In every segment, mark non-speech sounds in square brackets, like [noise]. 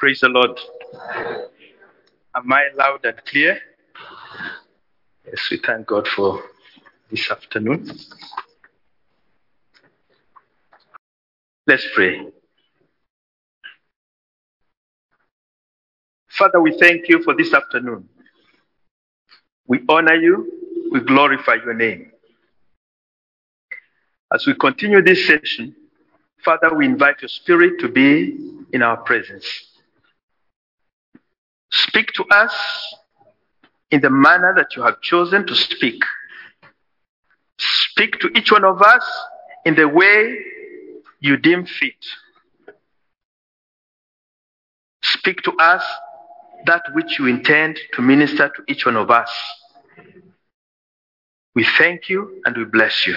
Praise the Lord. Am I loud and clear? Yes, we thank God for this afternoon. Let's pray. Father, we thank you for this afternoon. We honor you, we glorify your name. As we continue this session, Father, we invite your spirit to be in our presence. Speak to us in the manner that you have chosen to speak. Speak to each one of us in the way you deem fit. Speak to us that which you intend to minister to each one of us. We thank you and we bless you.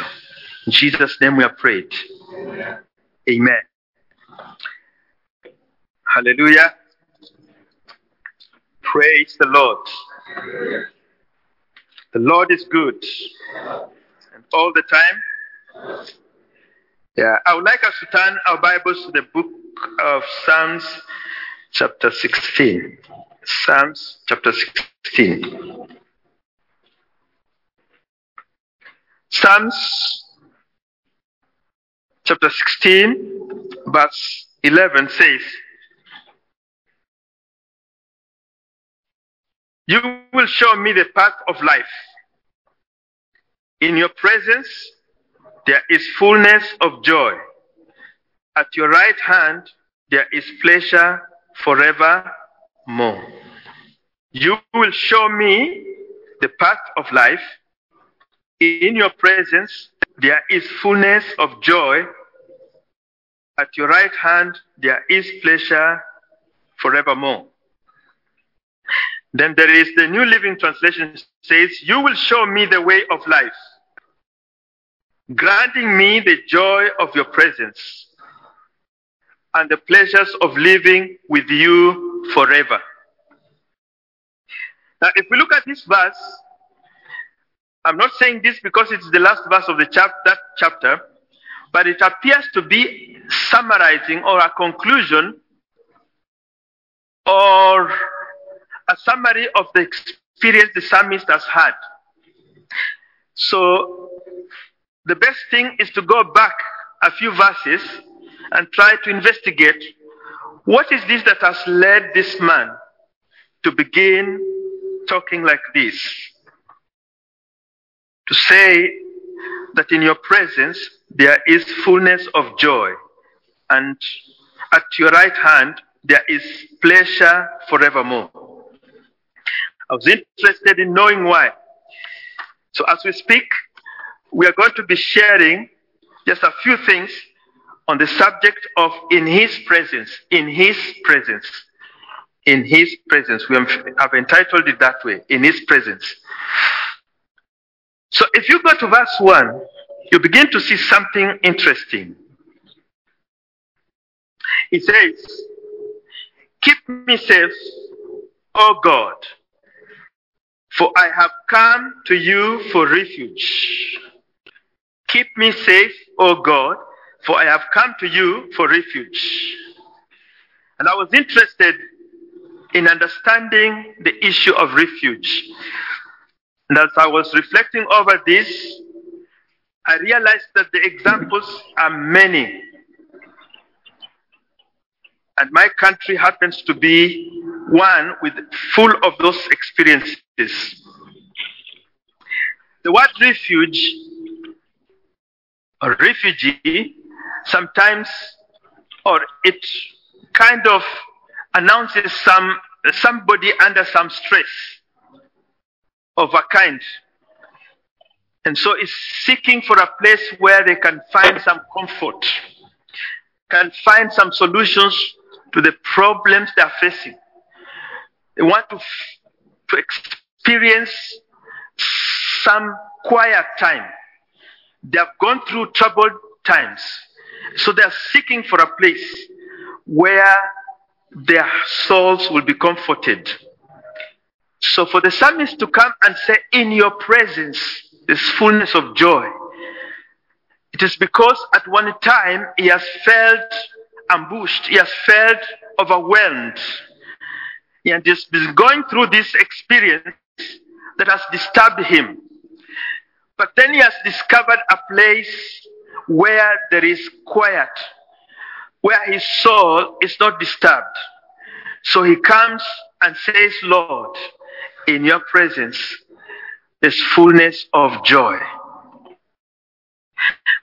In Jesus' name we have prayed. Amen. Amen. Hallelujah. Praise the Lord. The Lord is good. And all the time. Yeah, I would like us to turn our Bibles to the book of Psalms, chapter 16. Psalms, chapter 16. Psalms, chapter 16, verse 11 says, You will show me the path of life. In your presence, there is fullness of joy. At your right hand, there is pleasure forevermore. You will show me the path of life. In your presence, there is fullness of joy. At your right hand, there is pleasure forevermore. Then there is the New Living Translation says, You will show me the way of life, granting me the joy of your presence and the pleasures of living with you forever. Now, if we look at this verse, I'm not saying this because it's the last verse of the chap- that chapter, but it appears to be summarizing or a conclusion or a summary of the experience the psalmist has had. So, the best thing is to go back a few verses and try to investigate what is this that has led this man to begin talking like this? To say that in your presence there is fullness of joy, and at your right hand there is pleasure forevermore. I was interested in knowing why. So as we speak, we are going to be sharing just a few things on the subject of in his presence, in his presence, in his presence. We have entitled it that way, in his presence. So if you go to verse 1, you begin to see something interesting. It says, Keep me safe, O God, for I have come to you for refuge. Keep me safe, O God, for I have come to you for refuge. And I was interested in understanding the issue of refuge. And as I was reflecting over this, I realized that the examples are many. And my country happens to be one with full of those experiences. The word refuge or refugee sometimes or it kind of announces some somebody under some stress of a kind and so is seeking for a place where they can find some comfort can find some solutions to the problems they are facing they want to to experience some quiet time they have gone through troubled times so they are seeking for a place where their souls will be comforted. So for the psalmist to come and say, In your presence is fullness of joy, it is because at one time he has felt ambushed, he has felt overwhelmed. And he's been going through this experience that has disturbed him. But then he has discovered a place where there is quiet, where his soul is not disturbed. So he comes and says, Lord, in your presence is fullness of joy.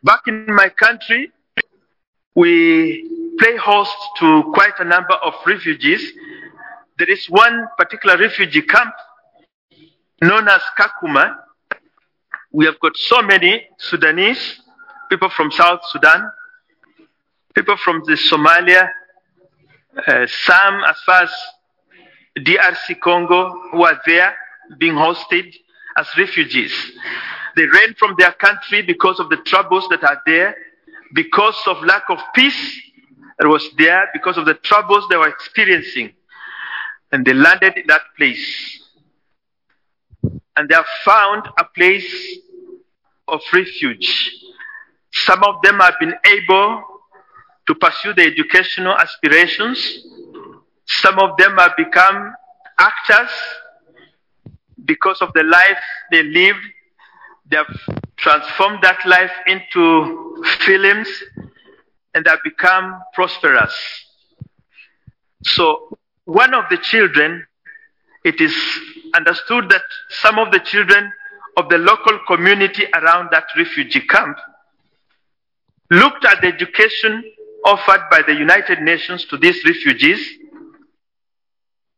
Back in my country, we play host to quite a number of refugees. There is one particular refugee camp known as Kakuma. We have got so many Sudanese, people from South Sudan, people from the Somalia, uh, some as far as DRC Congo who are there being hosted as refugees. They ran from their country because of the troubles that are there, because of lack of peace that was there, because of the troubles they were experiencing. And they landed in that place. And they have found a place of refuge. Some of them have been able to pursue their educational aspirations. Some of them have become actors because of the life they lived. They have transformed that life into films and they have become prosperous. So, one of the children, it is understood that some of the children of the local community around that refugee camp looked at the education offered by the United Nations to these refugees,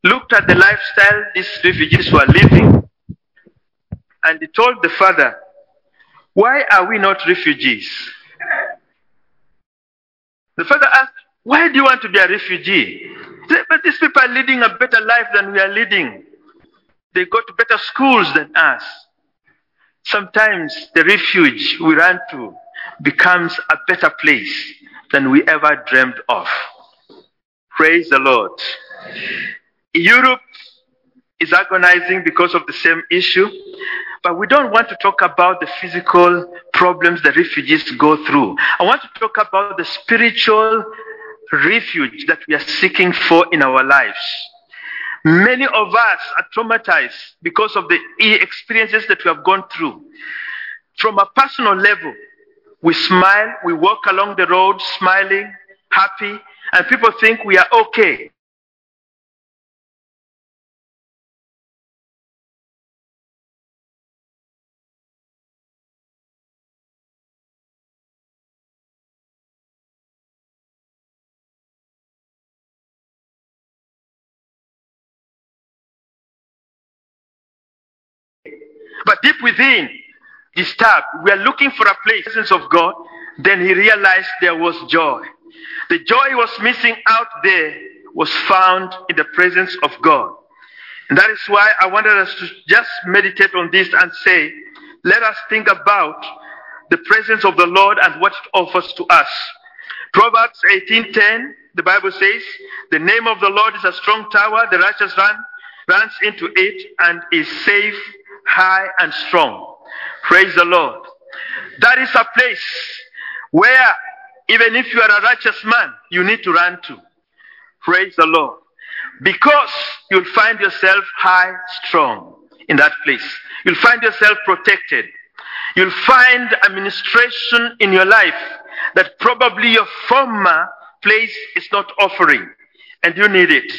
looked at the lifestyle these refugees were living, and he told the father, Why are we not refugees? The father asked, Why do you want to be a refugee? But these people are leading a better life than we are leading. They go to better schools than us. Sometimes the refuge we run to becomes a better place than we ever dreamed of. Praise the Lord. Europe is agonizing because of the same issue, but we don't want to talk about the physical problems the refugees go through. I want to talk about the spiritual refuge that we are seeking for in our lives. Many of us are traumatized because of the experiences that we have gone through. From a personal level, we smile, we walk along the road smiling, happy, and people think we are okay. But deep within, disturbed, we are looking for a place, presence of God. Then he realized there was joy. The joy he was missing out there was found in the presence of God. And that is why I wanted us to just meditate on this and say, let us think about the presence of the Lord and what it offers to us. Proverbs 18:10, the Bible says, "The name of the Lord is a strong tower; the righteous run runs into it and is safe high and strong. Praise the Lord. That is a place where even if you are a righteous man, you need to run to. Praise the Lord. Because you'll find yourself high, strong in that place. You'll find yourself protected. You'll find administration in your life that probably your former place is not offering, and you need it.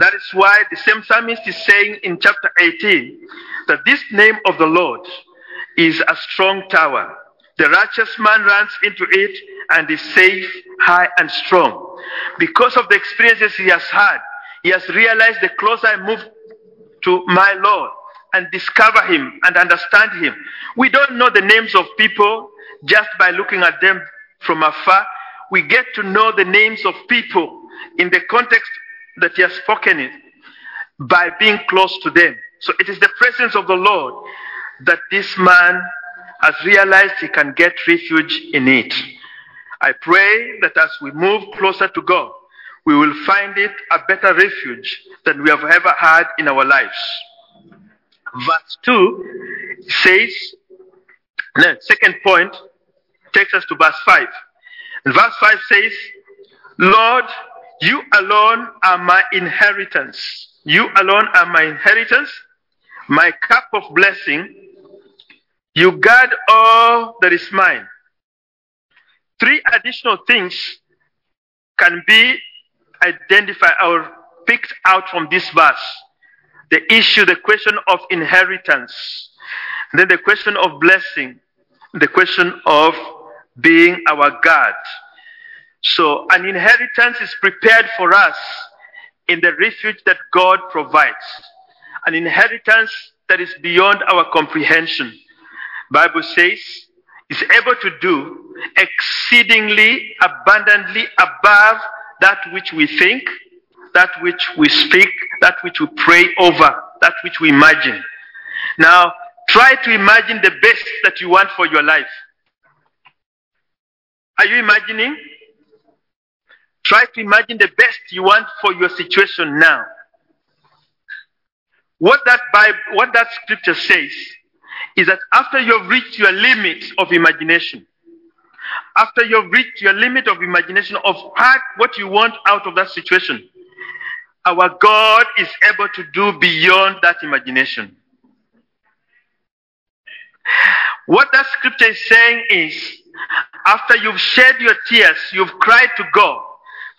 That is why the same psalmist is saying in chapter 18 that this name of the Lord is a strong tower. The righteous man runs into it and is safe, high, and strong. Because of the experiences he has had, he has realized the closer I move to my Lord and discover him and understand him. We don't know the names of people just by looking at them from afar. We get to know the names of people in the context that he has spoken it by being close to them. So it is the presence of the Lord that this man has realized he can get refuge in it. I pray that as we move closer to God, we will find it a better refuge than we have ever had in our lives. Verse 2 says, the second point takes us to verse 5. And verse 5 says, Lord, You alone are my inheritance. You alone are my inheritance, my cup of blessing. You guard all that is mine. Three additional things can be identified or picked out from this verse. The issue, the question of inheritance, then the question of blessing, the question of being our God. So an inheritance is prepared for us in the refuge that God provides. An inheritance that is beyond our comprehension. Bible says is able to do exceedingly abundantly above that which we think, that which we speak, that which we pray over, that which we imagine. Now, try to imagine the best that you want for your life. Are you imagining? Try to imagine the best you want for your situation now. What that Bible, what that scripture says is that after you've reached your limit of imagination, after you've reached your limit of imagination of what you want out of that situation, our God is able to do beyond that imagination. What that scripture is saying is, after you've shed your tears, you've cried to God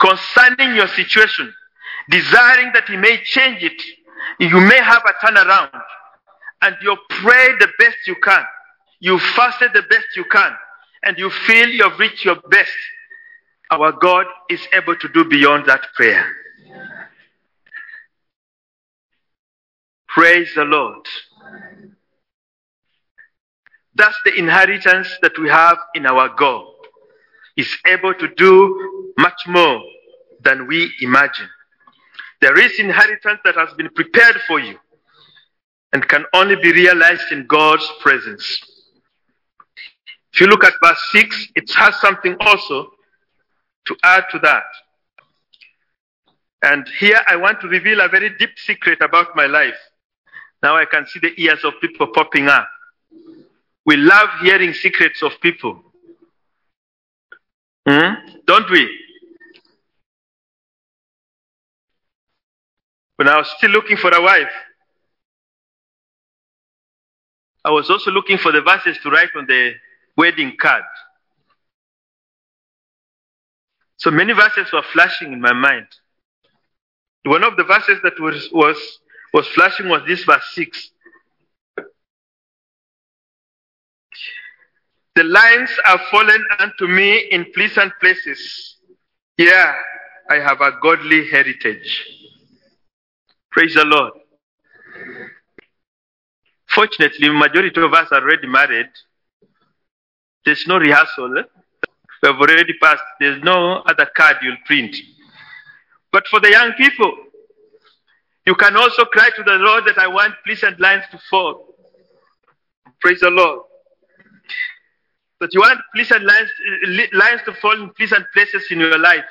concerning your situation, desiring that He may change it, you may have a turnaround, and you pray the best you can. You fasted the best you can, and you feel you've reached your best. Our God is able to do beyond that prayer. Praise the Lord. That's the inheritance that we have in our God. He's able to do much more than we imagine. There is inheritance that has been prepared for you and can only be realized in God's presence. If you look at verse 6, it has something also to add to that. And here I want to reveal a very deep secret about my life. Now I can see the ears of people popping up. We love hearing secrets of people. Hmm? Don't we? When I was still looking for a wife, I was also looking for the verses to write on the wedding card. So many verses were flashing in my mind. One of the verses that was, was, was flashing was this verse 6. The lines are fallen unto me in pleasant places. Yeah, I have a godly heritage. Praise the Lord. Fortunately, majority of us are already married. There's no rehearsal. We have already passed. There's no other card you'll print. But for the young people, you can also cry to the Lord that I want pleasant lines to fall. Praise the Lord. That you want pleasant lines, uh, lines to fall in pleasant places in your life.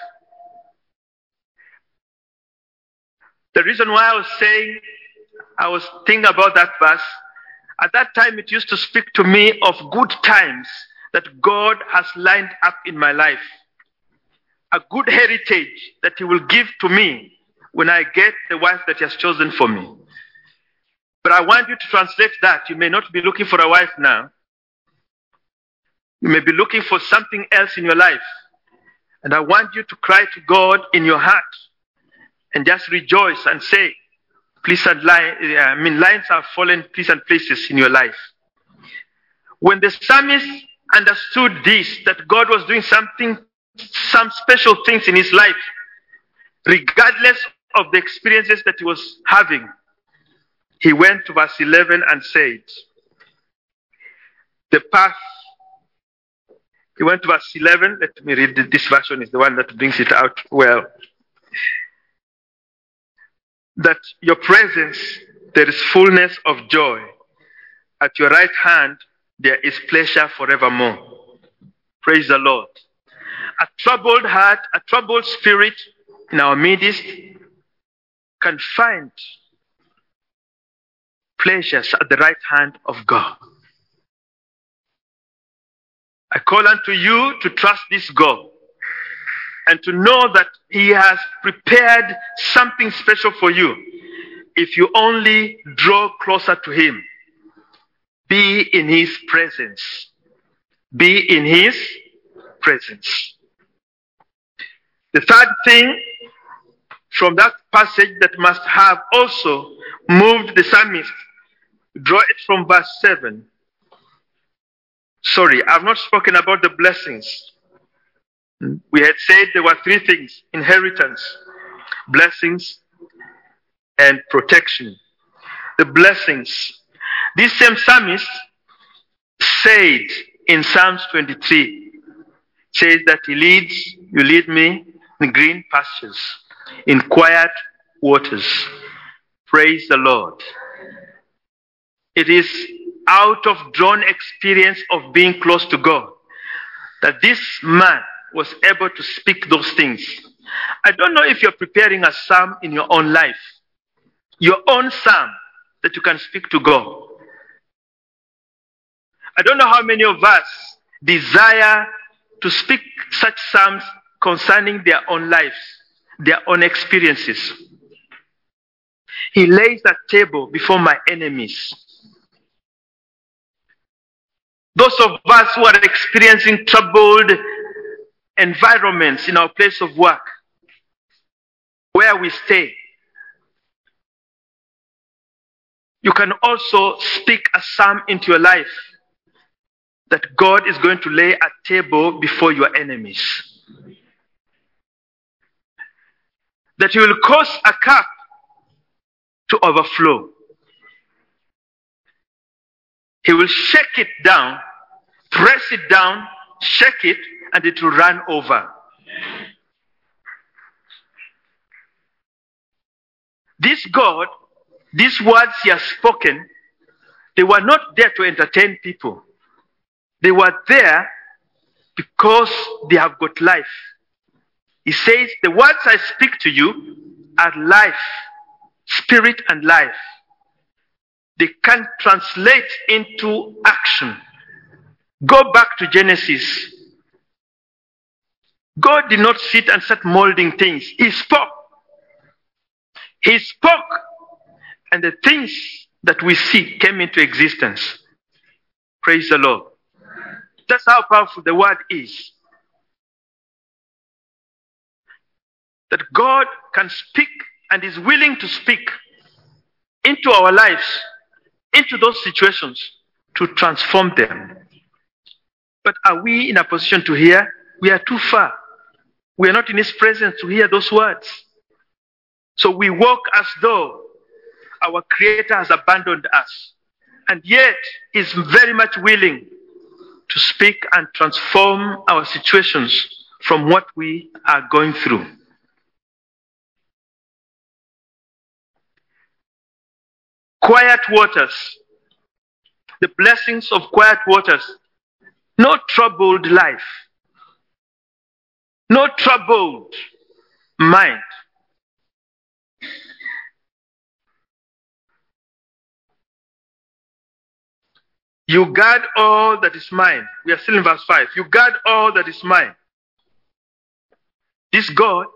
The reason why I was saying, I was thinking about that verse, at that time it used to speak to me of good times that God has lined up in my life. A good heritage that He will give to me when I get the wife that He has chosen for me. But I want you to translate that. You may not be looking for a wife now. You may be looking for something else in your life. And I want you to cry to God in your heart and just rejoice and say, pleasant line, uh, I mean, lines are fallen please and places in your life. When the psalmist understood this, that God was doing something, some special things in his life, regardless of the experiences that he was having, he went to verse 11 and said, The path. He went to verse 11. Let me read this version, is the one that brings it out well that your presence there is fullness of joy. At your right hand there is pleasure forevermore. Praise the Lord. A troubled heart, a troubled spirit in our midst can find pleasures at the right hand of God. I call unto you to trust this God and to know that He has prepared something special for you if you only draw closer to Him. Be in His presence. Be in His presence. The third thing from that passage that must have also moved the psalmist, draw it from verse 7. Sorry, I've not spoken about the blessings. We had said there were three things inheritance, blessings, and protection. The blessings. This same psalmist said in Psalms 23, says that he leads, you lead me in green pastures, in quiet waters. Praise the Lord. It is out of drawn experience of being close to God that this man was able to speak those things. I don't know if you're preparing a psalm in your own life, your own psalm that you can speak to God. I don't know how many of us desire to speak such psalms concerning their own lives, their own experiences. He lays a table before my enemies. Those of us who are experiencing troubled environments in our place of work, where we stay, you can also speak a psalm into your life that God is going to lay a table before your enemies. That you will cause a cup to overflow. He will shake it down, press it down, shake it, and it will run over. This God, these words He has spoken, they were not there to entertain people. They were there because they have got life. He says, The words I speak to you are life, spirit, and life. They can't translate into action. Go back to Genesis. God did not sit and start molding things. He spoke. He spoke, and the things that we see came into existence. Praise the Lord. That's how powerful the word is. That God can speak and is willing to speak into our lives, into those situations to transform them. But are we in a position to hear? We are too far. We are not in His presence to hear those words. So we walk as though our Creator has abandoned us. And yet, He's very much willing to speak and transform our situations from what we are going through. Quiet waters, the blessings of quiet waters, no troubled life, no troubled mind. You guard all that is mine. We are still in verse 5. You guard all that is mine. This God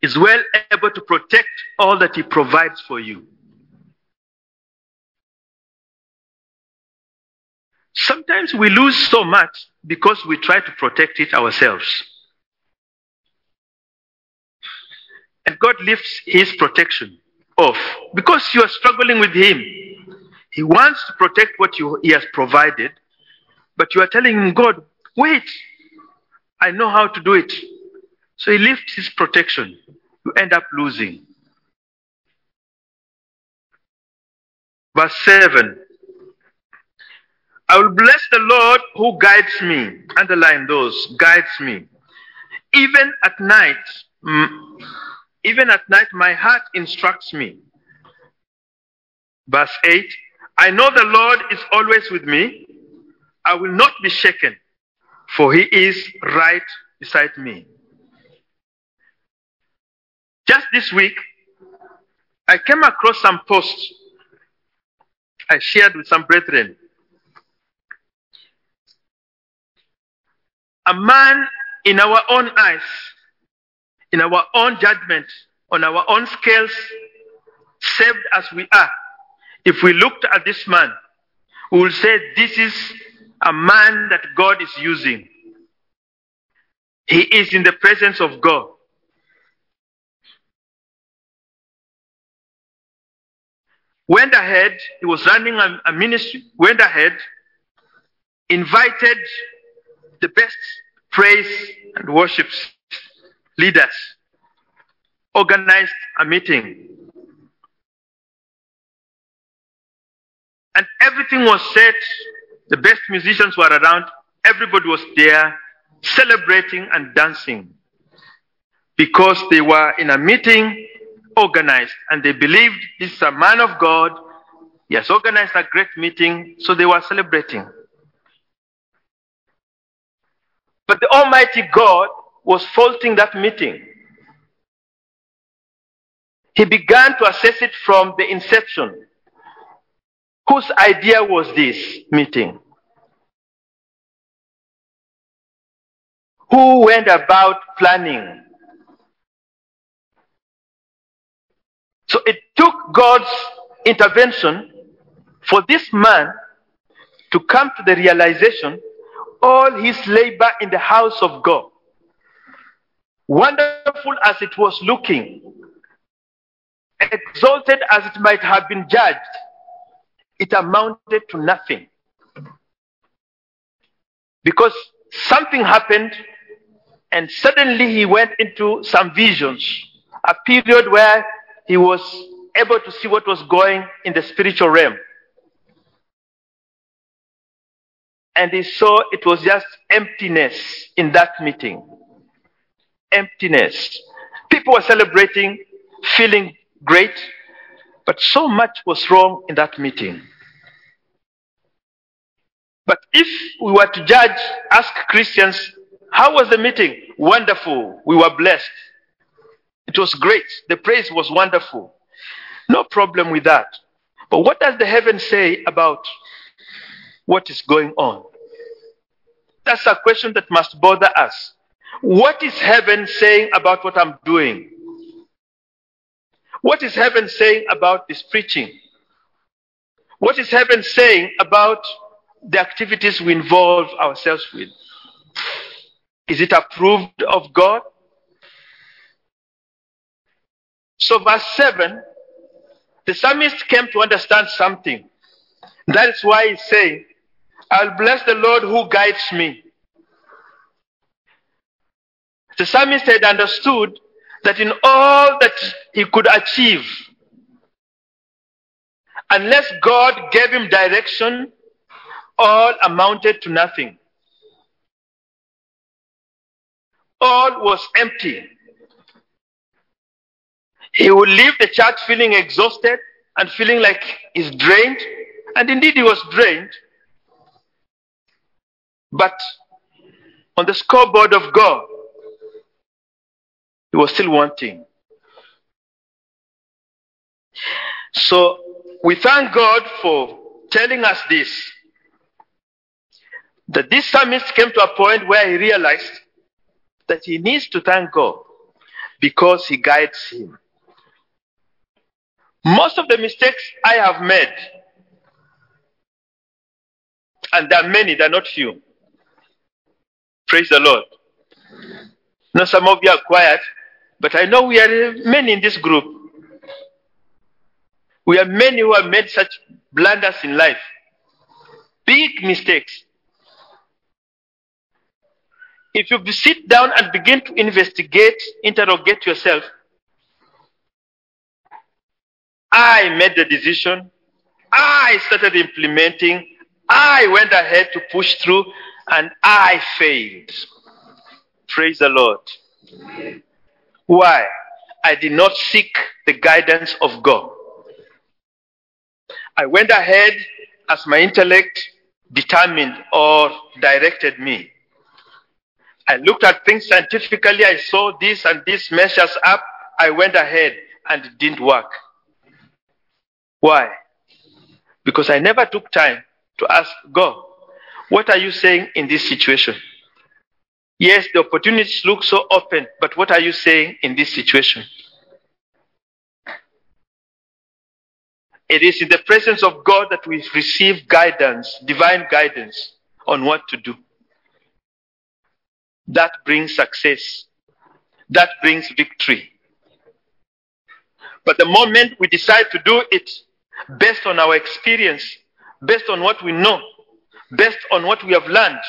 is well able to protect all that He provides for you. Sometimes we lose so much because we try to protect it ourselves. And God lifts His protection off because you are struggling with Him. He wants to protect what you, He has provided, but you are telling Him, God, wait, I know how to do it. So He lifts His protection. You end up losing. Verse 7 I will bless the Lord who guides me. Underline those, guides me. Even at night, mm, even at night, my heart instructs me. Verse 8 I know the Lord is always with me. I will not be shaken, for he is right beside me. Just this week, I came across some posts I shared with some brethren. A man in our own eyes, in our own judgment, on our own scales, saved as we are, if we looked at this man, we will say, This is a man that God is using. He is in the presence of God. Went ahead, he was running a, a ministry, went ahead, invited the best praise and worship leaders, organized a meeting. And everything was set. The best musicians were around. Everybody was there celebrating and dancing because they were in a meeting organized and they believed this is a man of God. He has organized a great meeting, so they were celebrating. But the Almighty God was faulting that meeting. He began to assess it from the inception. Whose idea was this meeting? Who went about planning? So it took God's intervention for this man to come to the realization all his labor in the house of God, wonderful as it was looking, exalted as it might have been judged, it amounted to nothing. Because something happened, and suddenly he went into some visions, a period where he was able to see what was going in the spiritual realm. And he saw it was just emptiness in that meeting. Emptiness. People were celebrating, feeling great, but so much was wrong in that meeting. But if we were to judge, ask Christians, how was the meeting? Wonderful. We were blessed. It was great. The praise was wonderful. No problem with that. But what does the heaven say about what is going on? That's a question that must bother us. What is heaven saying about what I'm doing? What is heaven saying about this preaching? What is heaven saying about the activities we involve ourselves with? Is it approved of God? So, verse 7, the psalmist came to understand something. That is why he's saying, I'll bless the Lord who guides me. The psalmist had understood that in all that he could achieve, unless God gave him direction, all amounted to nothing. All was empty. He would leave the church feeling exhausted and feeling like he's drained. And indeed, he was drained. But on the scoreboard of God, he was still wanting. So we thank God for telling us this. That this psalmist came to a point where he realized that he needs to thank God because he guides him. Most of the mistakes I have made, and there are many, there are not few. Praise the Lord. Now, some of you are quiet, but I know we are many in this group. We are many who have made such blunders in life, big mistakes. If you sit down and begin to investigate, interrogate yourself, I made the decision, I started implementing, I went ahead to push through, and I failed. Praise the Lord. Why? I did not seek the guidance of God. I went ahead as my intellect determined or directed me. I looked at things scientifically. I saw this and this measures up. I went ahead and it didn't work. Why? Because I never took time to ask God, what are you saying in this situation? Yes, the opportunities look so open, but what are you saying in this situation? It is in the presence of God that we receive guidance, divine guidance on what to do. That brings success. That brings victory. But the moment we decide to do it based on our experience, based on what we know, based on what we have learned,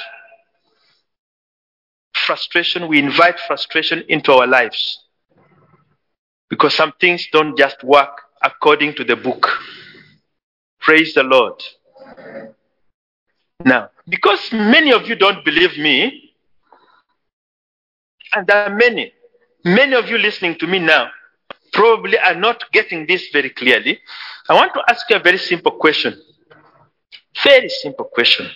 frustration, we invite frustration into our lives. Because some things don't just work according to the book. Praise the Lord. Now, because many of you don't believe me, and there are many, many of you listening to me now probably are not getting this very clearly, I want to ask you a very simple question. Very simple question.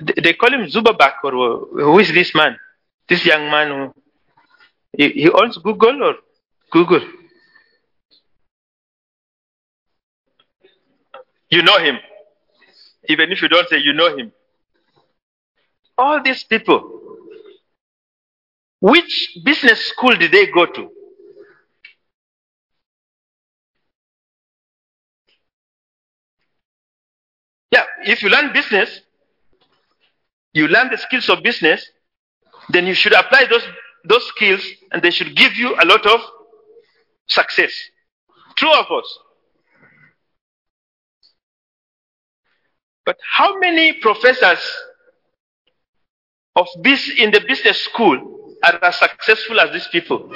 They call him Zubabak, or who is this man? This young man who he, owns Google or Google? You know him. Even if you don't say you know him. All these people, which business school did they go to? If you learn business, you learn the skills of business, then you should apply those, those skills and they should give you a lot of success. True of us. But how many professors of this in the business school are as successful as these people.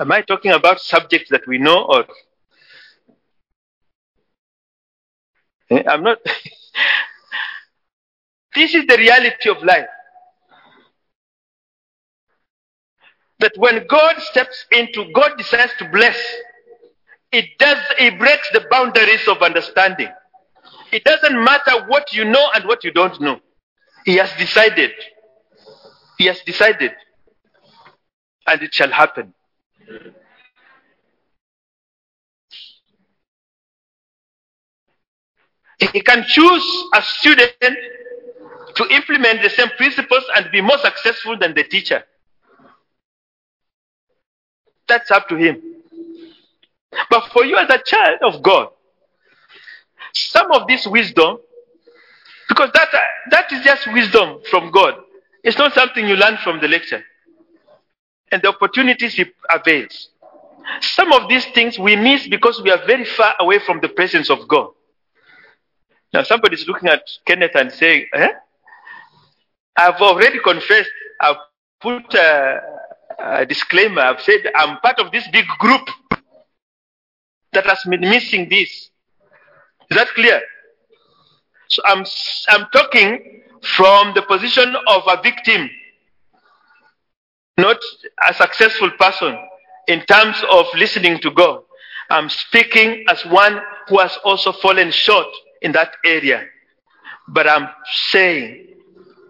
Am I talking about subjects that we know or eh, I'm not [laughs] This is the reality of life. That when God steps into, God decides to bless, it does it breaks the boundaries of understanding. It doesn't matter what you know and what you don't know. He has decided. He has decided. And it shall happen. He can choose a student to implement the same principles and be more successful than the teacher. That's up to him. But for you as a child of God, some of this wisdom, because that, that is just wisdom from God. It's not something you learn from the lecture. And the opportunities he avails. Some of these things we miss because we are very far away from the presence of God. Now, somebody is looking at Kenneth and saying, eh? I've already confessed, I've put a, a disclaimer, I've said I'm part of this big group that has been missing this. Is that clear? So I'm, I'm talking from the position of a victim, not a successful person in terms of listening to God. I'm speaking as one who has also fallen short in that area. But I'm saying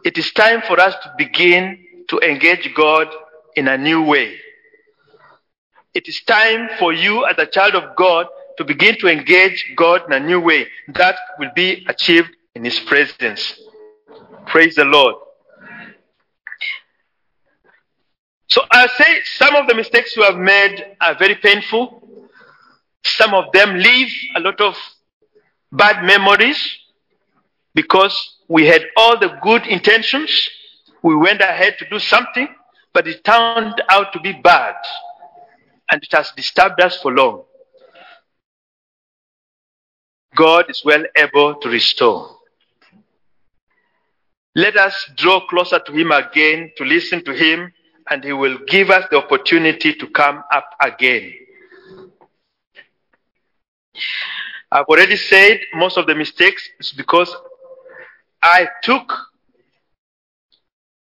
it is time for us to begin to engage God in a new way. It is time for you as a child of God to begin to engage God in a new way. That will be achieved in His presence. Praise the Lord. So I say some of the mistakes you have made are very painful. Some of them leave a lot of bad memories because we had all the good intentions. We went ahead to do something, but it turned out to be bad. And it has disturbed us for long. God is well able to restore. Let us draw closer to Him again to listen to Him, and He will give us the opportunity to come up again. I've already said most of the mistakes is because I took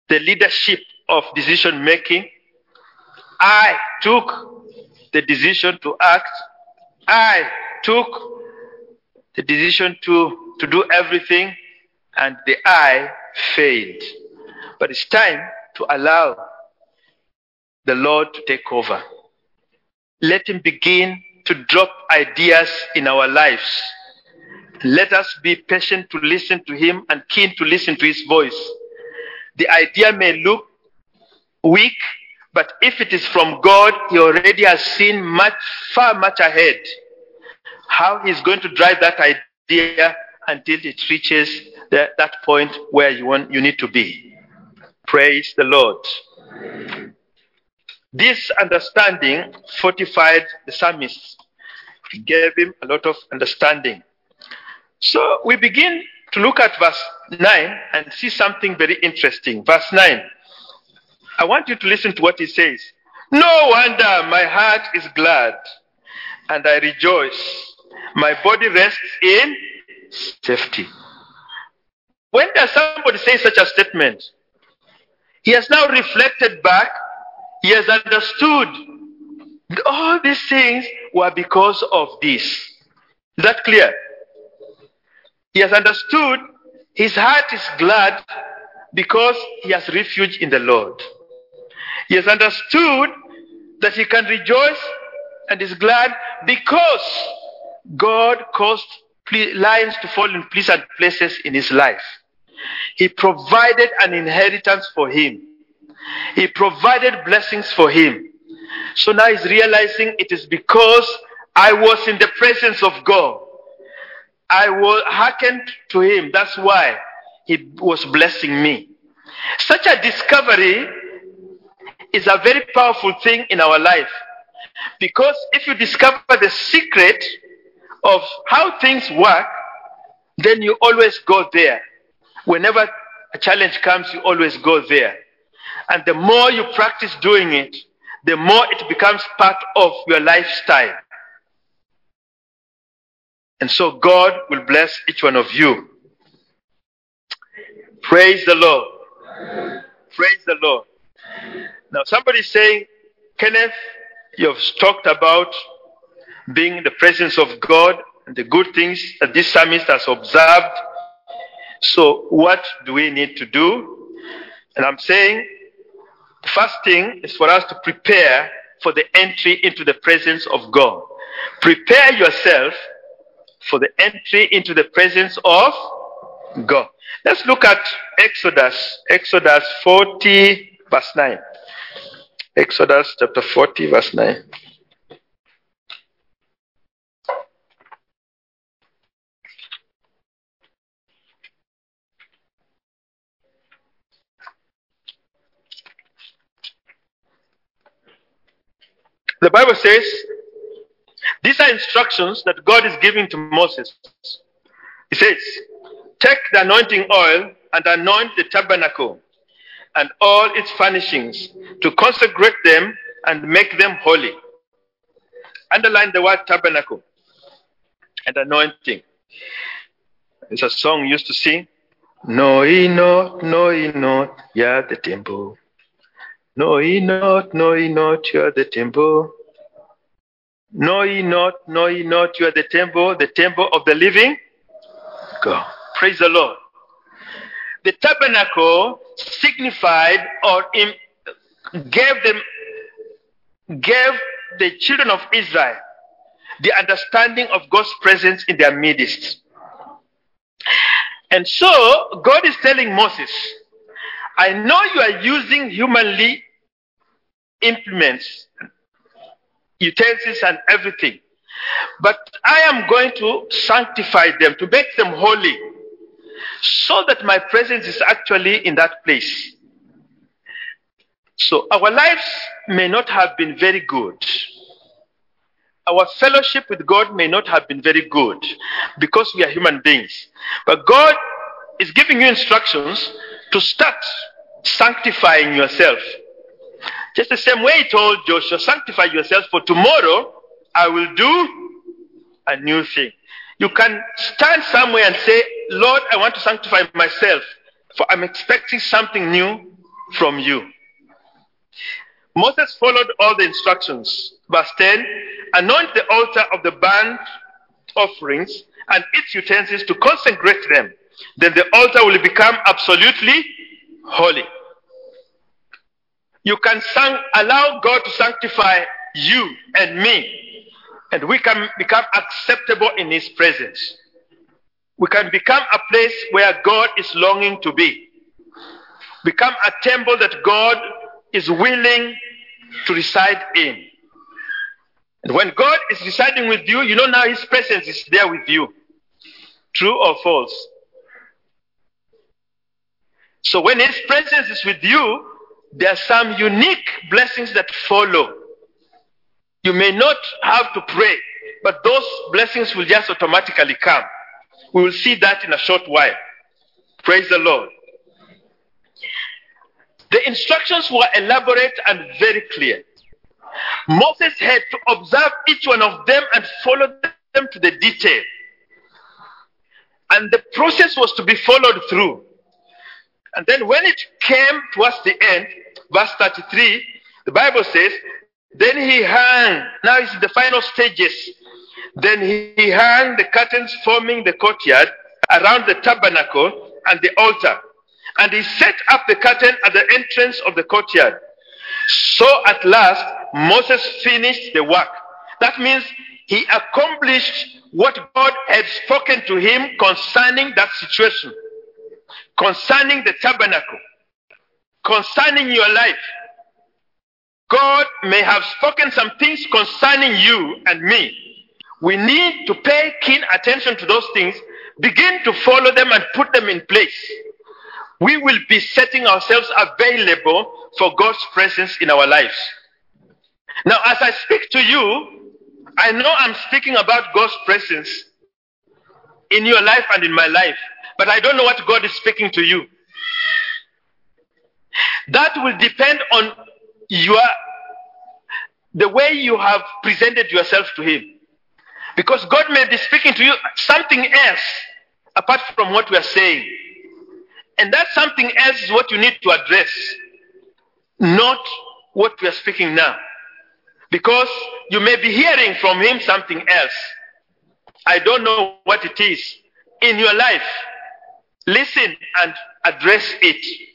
the leadership of decision making. I took the decision to act. I took the decision to, to do everything, and the I failed. But it's time to allow the Lord to take over. let Him begin to drop ideas in our lives. Let us be patient to listen to Him and keen to listen to His voice. The idea may look weak, but if it is from God, He already has seen much, far much ahead how He's going to drive that idea until it reaches the, that point where you want you need to be. Praise the Lord. This understanding fortified the psalmist. Gave him a lot of understanding. So we begin to look at verse 9 and see something very interesting. Verse 9. I want you to listen to what he says. No wonder my heart is glad and I rejoice. My body rests in safety. When does somebody say such a statement? He has now reflected back. He has understood all these things were because of this. Is that clear? He has understood his heart is glad because he has refuge in the Lord. He has understood that he can rejoice and is glad because God caused lions to fall in pleasant places in his life. He provided an inheritance for him. He provided blessings for him. So now he's realizing it is because I was in the presence of God. I was hearkened to him. That's why he was blessing me. Such a discovery is a very powerful thing in our life. Because if you discover the secret of how things work, then you always go there. Whenever a challenge comes, you always go there. And the more you practice doing it, the more it becomes part of your lifestyle. And so God will bless each one of you. Praise the Lord. Praise the Lord. Now, somebody saying, Kenneth, you've talked about being in the presence of God and the good things that this psalmist has observed. So, what do we need to do? And I'm saying the first thing is for us to prepare for the entry into the presence of God. Prepare yourself for the entry into the presence of God. Let's look at Exodus, Exodus 40, verse 9. Exodus chapter 40, verse 9. The Bible says, these are instructions that God is giving to Moses. He says, Take the anointing oil and anoint the tabernacle and all its furnishings to consecrate them and make them holy. Underline the word tabernacle and anointing. It's a song used to sing. Know, ye not, know, ye not, yeah, the temple. Know ye not, know ye not, you are the temple. Know ye not, know ye not, you are the temple, the temple of the living God. Praise the Lord. The tabernacle signified or gave them, gave the children of Israel the understanding of God's presence in their midst. And so God is telling Moses, I know you are using humanly implements, utensils, and everything. But I am going to sanctify them, to make them holy, so that my presence is actually in that place. So our lives may not have been very good. Our fellowship with God may not have been very good because we are human beings. But God is giving you instructions to start sanctifying yourself. Just the same way he told Joshua, sanctify yourself for tomorrow I will do a new thing. You can stand somewhere and say, Lord, I want to sanctify myself, for I'm expecting something new from you. Moses followed all the instructions. Verse 10 Anoint the altar of the burnt offerings and its utensils to consecrate them. Then the altar will become absolutely holy. You can sang- allow God to sanctify you and me, and we can become acceptable in His presence. We can become a place where God is longing to be. Become a temple that God is willing to reside in. And when God is residing with you, you know now His presence is there with you. True or false? So when His presence is with you, there are some unique blessings that follow. You may not have to pray, but those blessings will just automatically come. We will see that in a short while. Praise the Lord. The instructions were elaborate and very clear. Moses had to observe each one of them and follow them to the detail. And the process was to be followed through. And then when it came towards the end, verse 33, the Bible says, Then he hung, now it's the final stages. Then he hung the curtains forming the courtyard around the tabernacle and the altar. And he set up the curtain at the entrance of the courtyard. So at last, Moses finished the work. That means he accomplished what God had spoken to him concerning that situation, concerning the tabernacle, concerning your life. God may have spoken some things concerning you and me. We need to pay keen attention to those things, begin to follow them and put them in place. We will be setting ourselves available for God's presence in our lives. Now, as I speak to you, I know I'm speaking about God's presence in your life and in my life, but I don't know what God is speaking to you. That will depend on your the way you have presented yourself to him. Because God may be speaking to you something else apart from what we are saying. And that something else is what you need to address, not what we are speaking now. Because you may be hearing from him something else. I don't know what it is in your life. Listen and address it.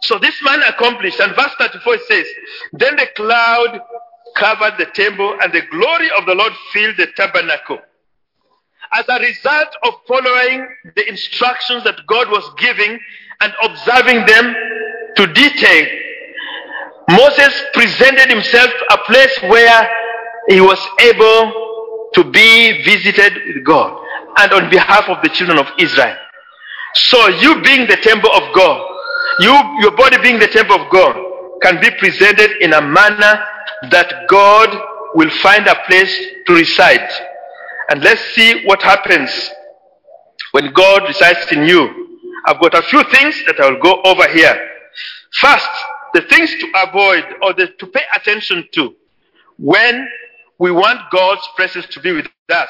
So this man accomplished, and verse 34 says, Then the cloud covered the temple, and the glory of the Lord filled the tabernacle. As a result of following the instructions that God was giving and observing them to detail, Moses presented himself a place where he was able to be visited with God and on behalf of the children of Israel. So you being the temple of God, you, your body being the temple of God, can be presented in a manner that God will find a place to reside. And let's see what happens when God resides in you. I've got a few things that I will go over here. First, the things to avoid or the, to pay attention to when we want God's presence to be with us.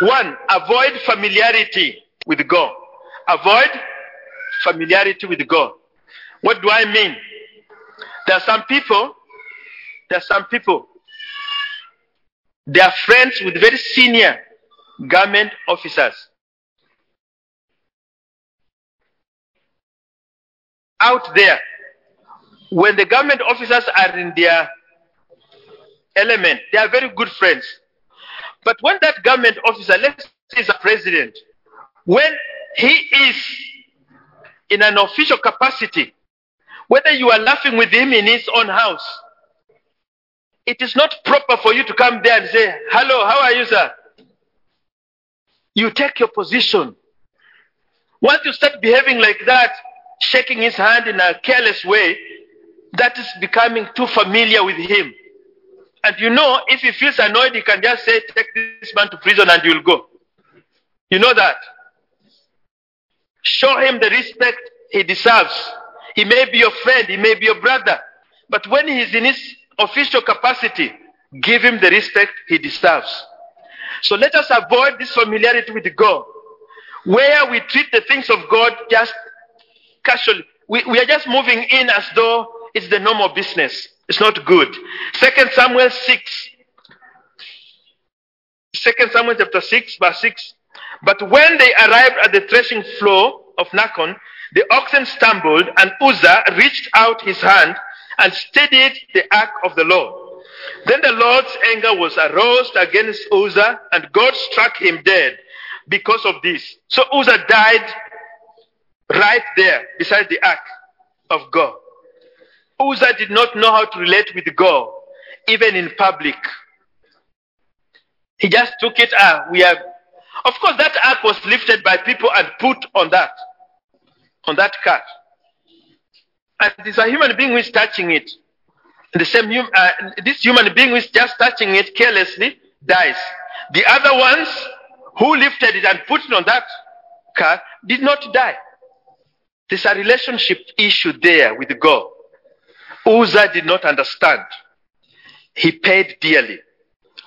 One, avoid familiarity with God. Avoid familiarity with God. What do I mean? There are some people, there are some people, they are friends with very senior government officers. Out there, when the government officers are in their element, they are very good friends. But when that government officer, let's say a president, when he is in an official capacity, whether you are laughing with him in his own house, it is not proper for you to come there and say, Hello, how are you, sir? You take your position. Once you start behaving like that, shaking his hand in a careless way, that is becoming too familiar with him. And you know, if he feels annoyed, he can just say, Take this man to prison and you'll go. You know that. Show him the respect he deserves. He may be your friend, he may be your brother. But when he is in his official capacity, give him the respect he deserves. So let us avoid this familiarity with God, where we treat the things of God just casually. We, we are just moving in as though it's the normal business. It's not good. Second Samuel 6. Second Samuel chapter 6, verse 6. But when they arrived at the threshing floor of Nacon, the oxen stumbled, and Uzzah reached out his hand and steadied the ark of the Lord. Then the Lord's anger was aroused against Uzzah, and God struck him dead because of this. So Uzzah died right there beside the ark of God. Uzzah did not know how to relate with God, even in public. He just took it, ah, we have. Of course, that ark was lifted by people and put on that, on that cart. And there's a human being who is touching it. The same, uh, this human being who is just touching it carelessly dies. The other ones who lifted it and put it on that cart did not die. There's a relationship issue there with God. Uzzah did not understand. He paid dearly.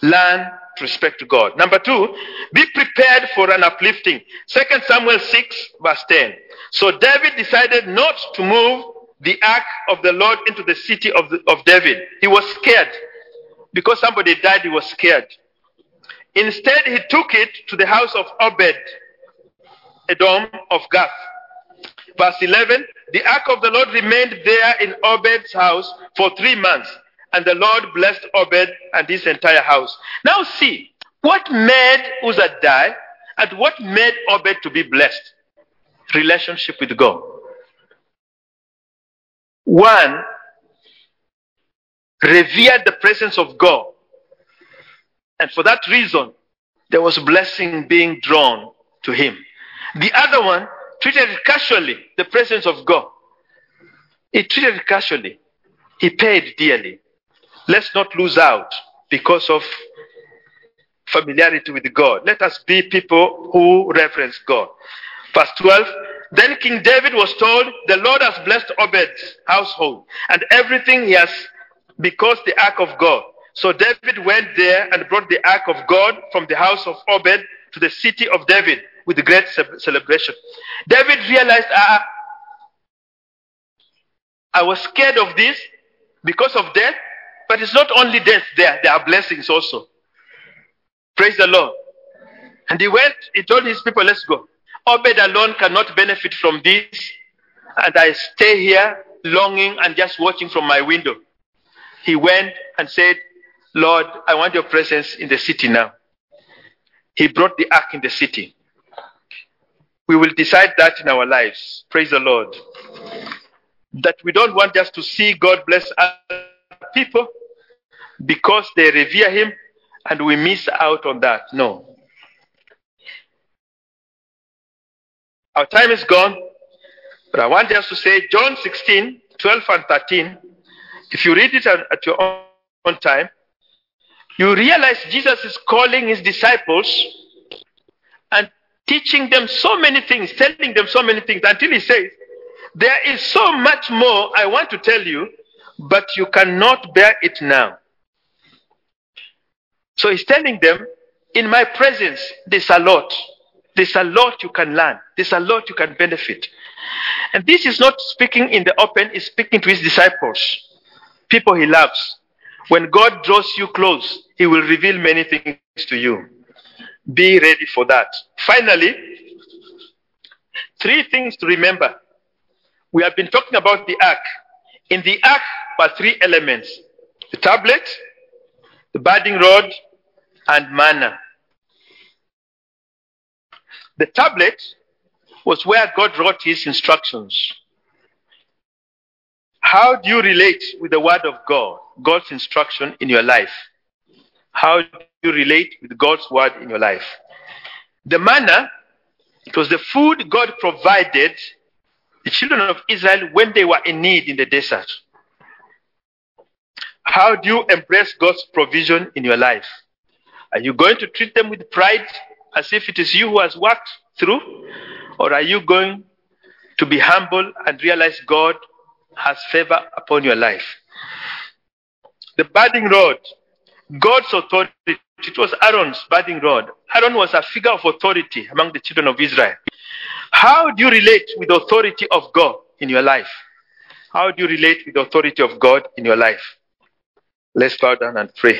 Learn to respect God. Number two, be prepared for an uplifting. Second Samuel 6, verse 10. So David decided not to move the ark of the Lord into the city of, the, of David. He was scared. Because somebody died, he was scared. Instead, he took it to the house of Obed, Edom of Gath. Verse 11 The ark of the Lord remained there in Obed's house for three months, and the Lord blessed Obed and his entire house. Now, see, what made Uzzah die and what made Obed to be blessed? Relationship with God. One revered the presence of God. And for that reason, there was blessing being drawn to him. The other one treated casually the presence of God. He treated casually. He paid dearly. Let's not lose out because of familiarity with God. Let us be people who reverence God. Verse 12 Then King David was told, The Lord has blessed Obed's household and everything he has because the ark of God. So David went there and brought the ark of God from the house of Obed to the city of David with great celebration. David realized, ah, I was scared of this because of death, but it's not only death there, there are blessings also. Praise the Lord. And he went, he told his people, let's go. Obed alone cannot benefit from this, and I stay here longing and just watching from my window. He went and said, Lord, I want your presence in the city now. He brought the ark in the city. We will decide that in our lives. Praise the Lord. That we don't want just to see God bless other people because they revere Him and we miss out on that. No. Our time is gone, but I want us to say John 16, 12 and 13. If you read it at your own time, you realize Jesus is calling his disciples and teaching them so many things, telling them so many things until he says, There is so much more I want to tell you, but you cannot bear it now. So he's telling them, In my presence, there's a lot. There's a lot you can learn. There's a lot you can benefit. And this is not speaking in the open, he's speaking to his disciples, people he loves. When God draws you close, He will reveal many things to you. Be ready for that. Finally, three things to remember. We have been talking about the ark. In the ark were three elements the tablet, the budding rod, and manna. The tablet was where God wrote his instructions. How do you relate with the word of God? God's instruction in your life? How you relate with God's word in your life? The manna, it was the food God provided the children of Israel when they were in need in the desert. How do you embrace God's provision in your life? Are you going to treat them with pride as if it is you who has worked through? Or are you going to be humble and realize God has favor upon your life? The budding rod, God's authority. It was Aaron's budding rod. Aaron was a figure of authority among the children of Israel. How do you relate with the authority of God in your life? How do you relate with the authority of God in your life? Let's bow down and pray.